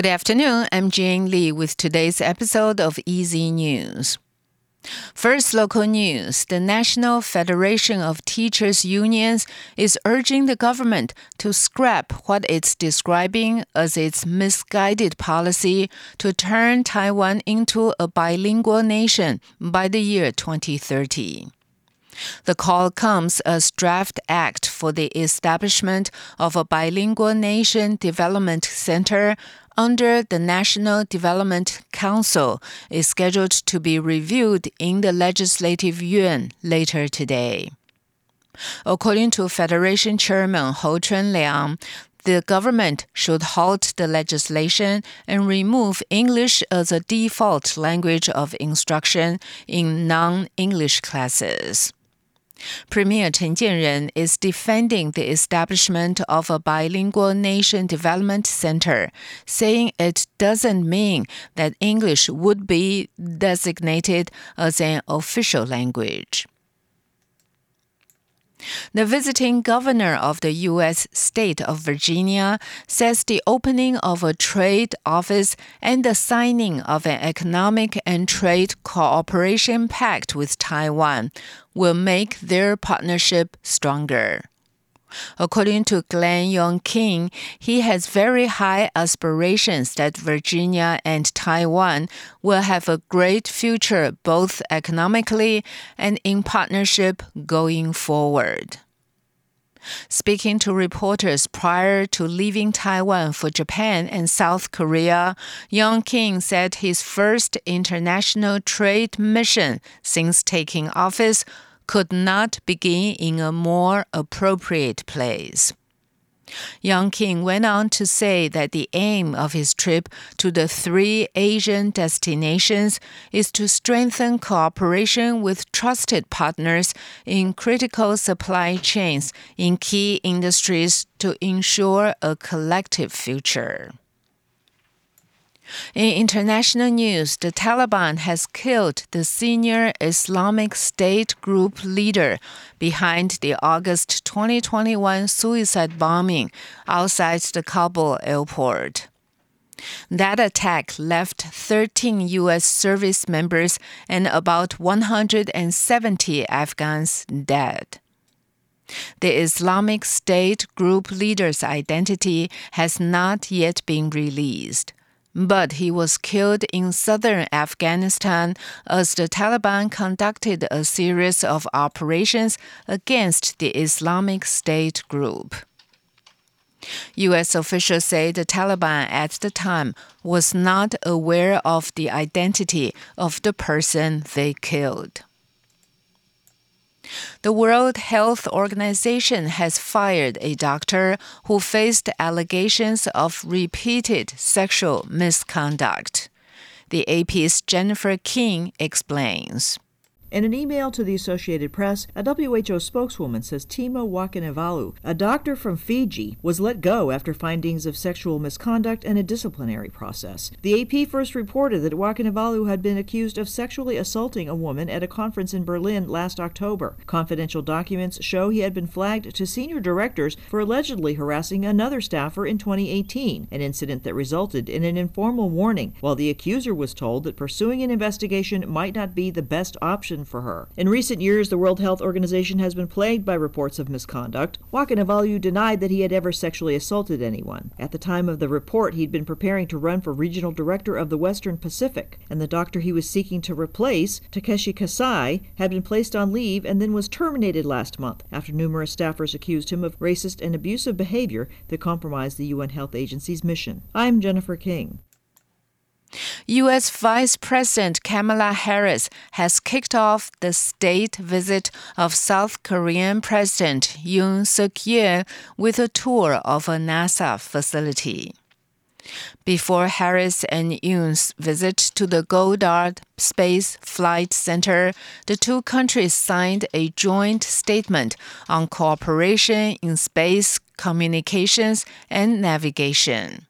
Good afternoon. I'm Jane Lee with today's episode of EZ News. First, local news. The National Federation of Teachers Unions is urging the government to scrap what it's describing as its misguided policy to turn Taiwan into a bilingual nation by the year 2030. The call comes as draft act for the establishment of a bilingual nation development center under the National Development Council is scheduled to be reviewed in the Legislative Yuan later today. According to Federation Chairman Hou Chunliang, the government should halt the legislation and remove English as a default language of instruction in non English classes. Premier Chen Jianren is defending the establishment of a bilingual nation development center, saying it doesn't mean that English would be designated as an official language. The visiting governor of the U.S. state of Virginia says the opening of a trade office and the signing of an economic and trade cooperation pact with Taiwan will make their partnership stronger. According to Glenn Youngkin, he has very high aspirations that Virginia and Taiwan will have a great future both economically and in partnership going forward. Speaking to reporters prior to leaving Taiwan for Japan and South Korea, Youngkin said his first international trade mission since taking office could not begin in a more appropriate place. Youngkin went on to say that the aim of his trip to the three Asian destinations is to strengthen cooperation with trusted partners in critical supply chains in key industries to ensure a collective future. In international news, the Taliban has killed the senior Islamic State group leader behind the August 2021 suicide bombing outside the Kabul airport. That attack left 13 U.S. service members and about 170 Afghans dead. The Islamic State group leader's identity has not yet been released but he was killed in southern Afghanistan as the Taliban conducted a series of operations against the Islamic State group. U.S. officials say the Taliban at the time was not aware of the identity of the person they killed. The World Health Organization has fired a doctor who faced allegations of repeated sexual misconduct. The AP's Jennifer King explains. In an email to the Associated Press, a WHO spokeswoman says Temo Waqanivalu, a doctor from Fiji, was let go after findings of sexual misconduct and a disciplinary process. The AP first reported that Waqanivalu had been accused of sexually assaulting a woman at a conference in Berlin last October. Confidential documents show he had been flagged to senior directors for allegedly harassing another staffer in 2018, an incident that resulted in an informal warning, while the accuser was told that pursuing an investigation might not be the best option for her. In recent years, the World Health Organization has been plagued by reports of misconduct. Waqanivalu denied that he had ever sexually assaulted anyone. At the time of the report, he'd been preparing to run for regional director of the Western Pacific, and the doctor he was seeking to replace, Takeshi Kasai, had been placed on leave and then was terminated last month after numerous staffers accused him of racist and abusive behavior that compromised the UN Health Agency's mission. I'm Jennifer King. U.S. Vice President Kamala Harris has kicked off the state visit of South Korean President Yoon Suk Yeol with a tour of a NASA facility. Before Harris and Yoon's visit to the Goddard Space Flight Center, the two countries signed a joint statement on cooperation in space communications and navigation.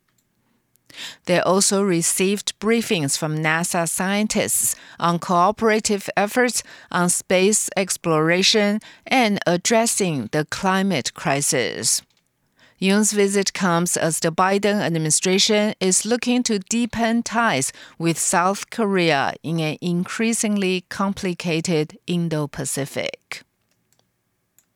They also received briefings from NASA scientists on cooperative efforts on space exploration and addressing the climate crisis. Yoon's visit comes as the Biden administration is looking to deepen ties with South Korea in an increasingly complicated Indo Pacific.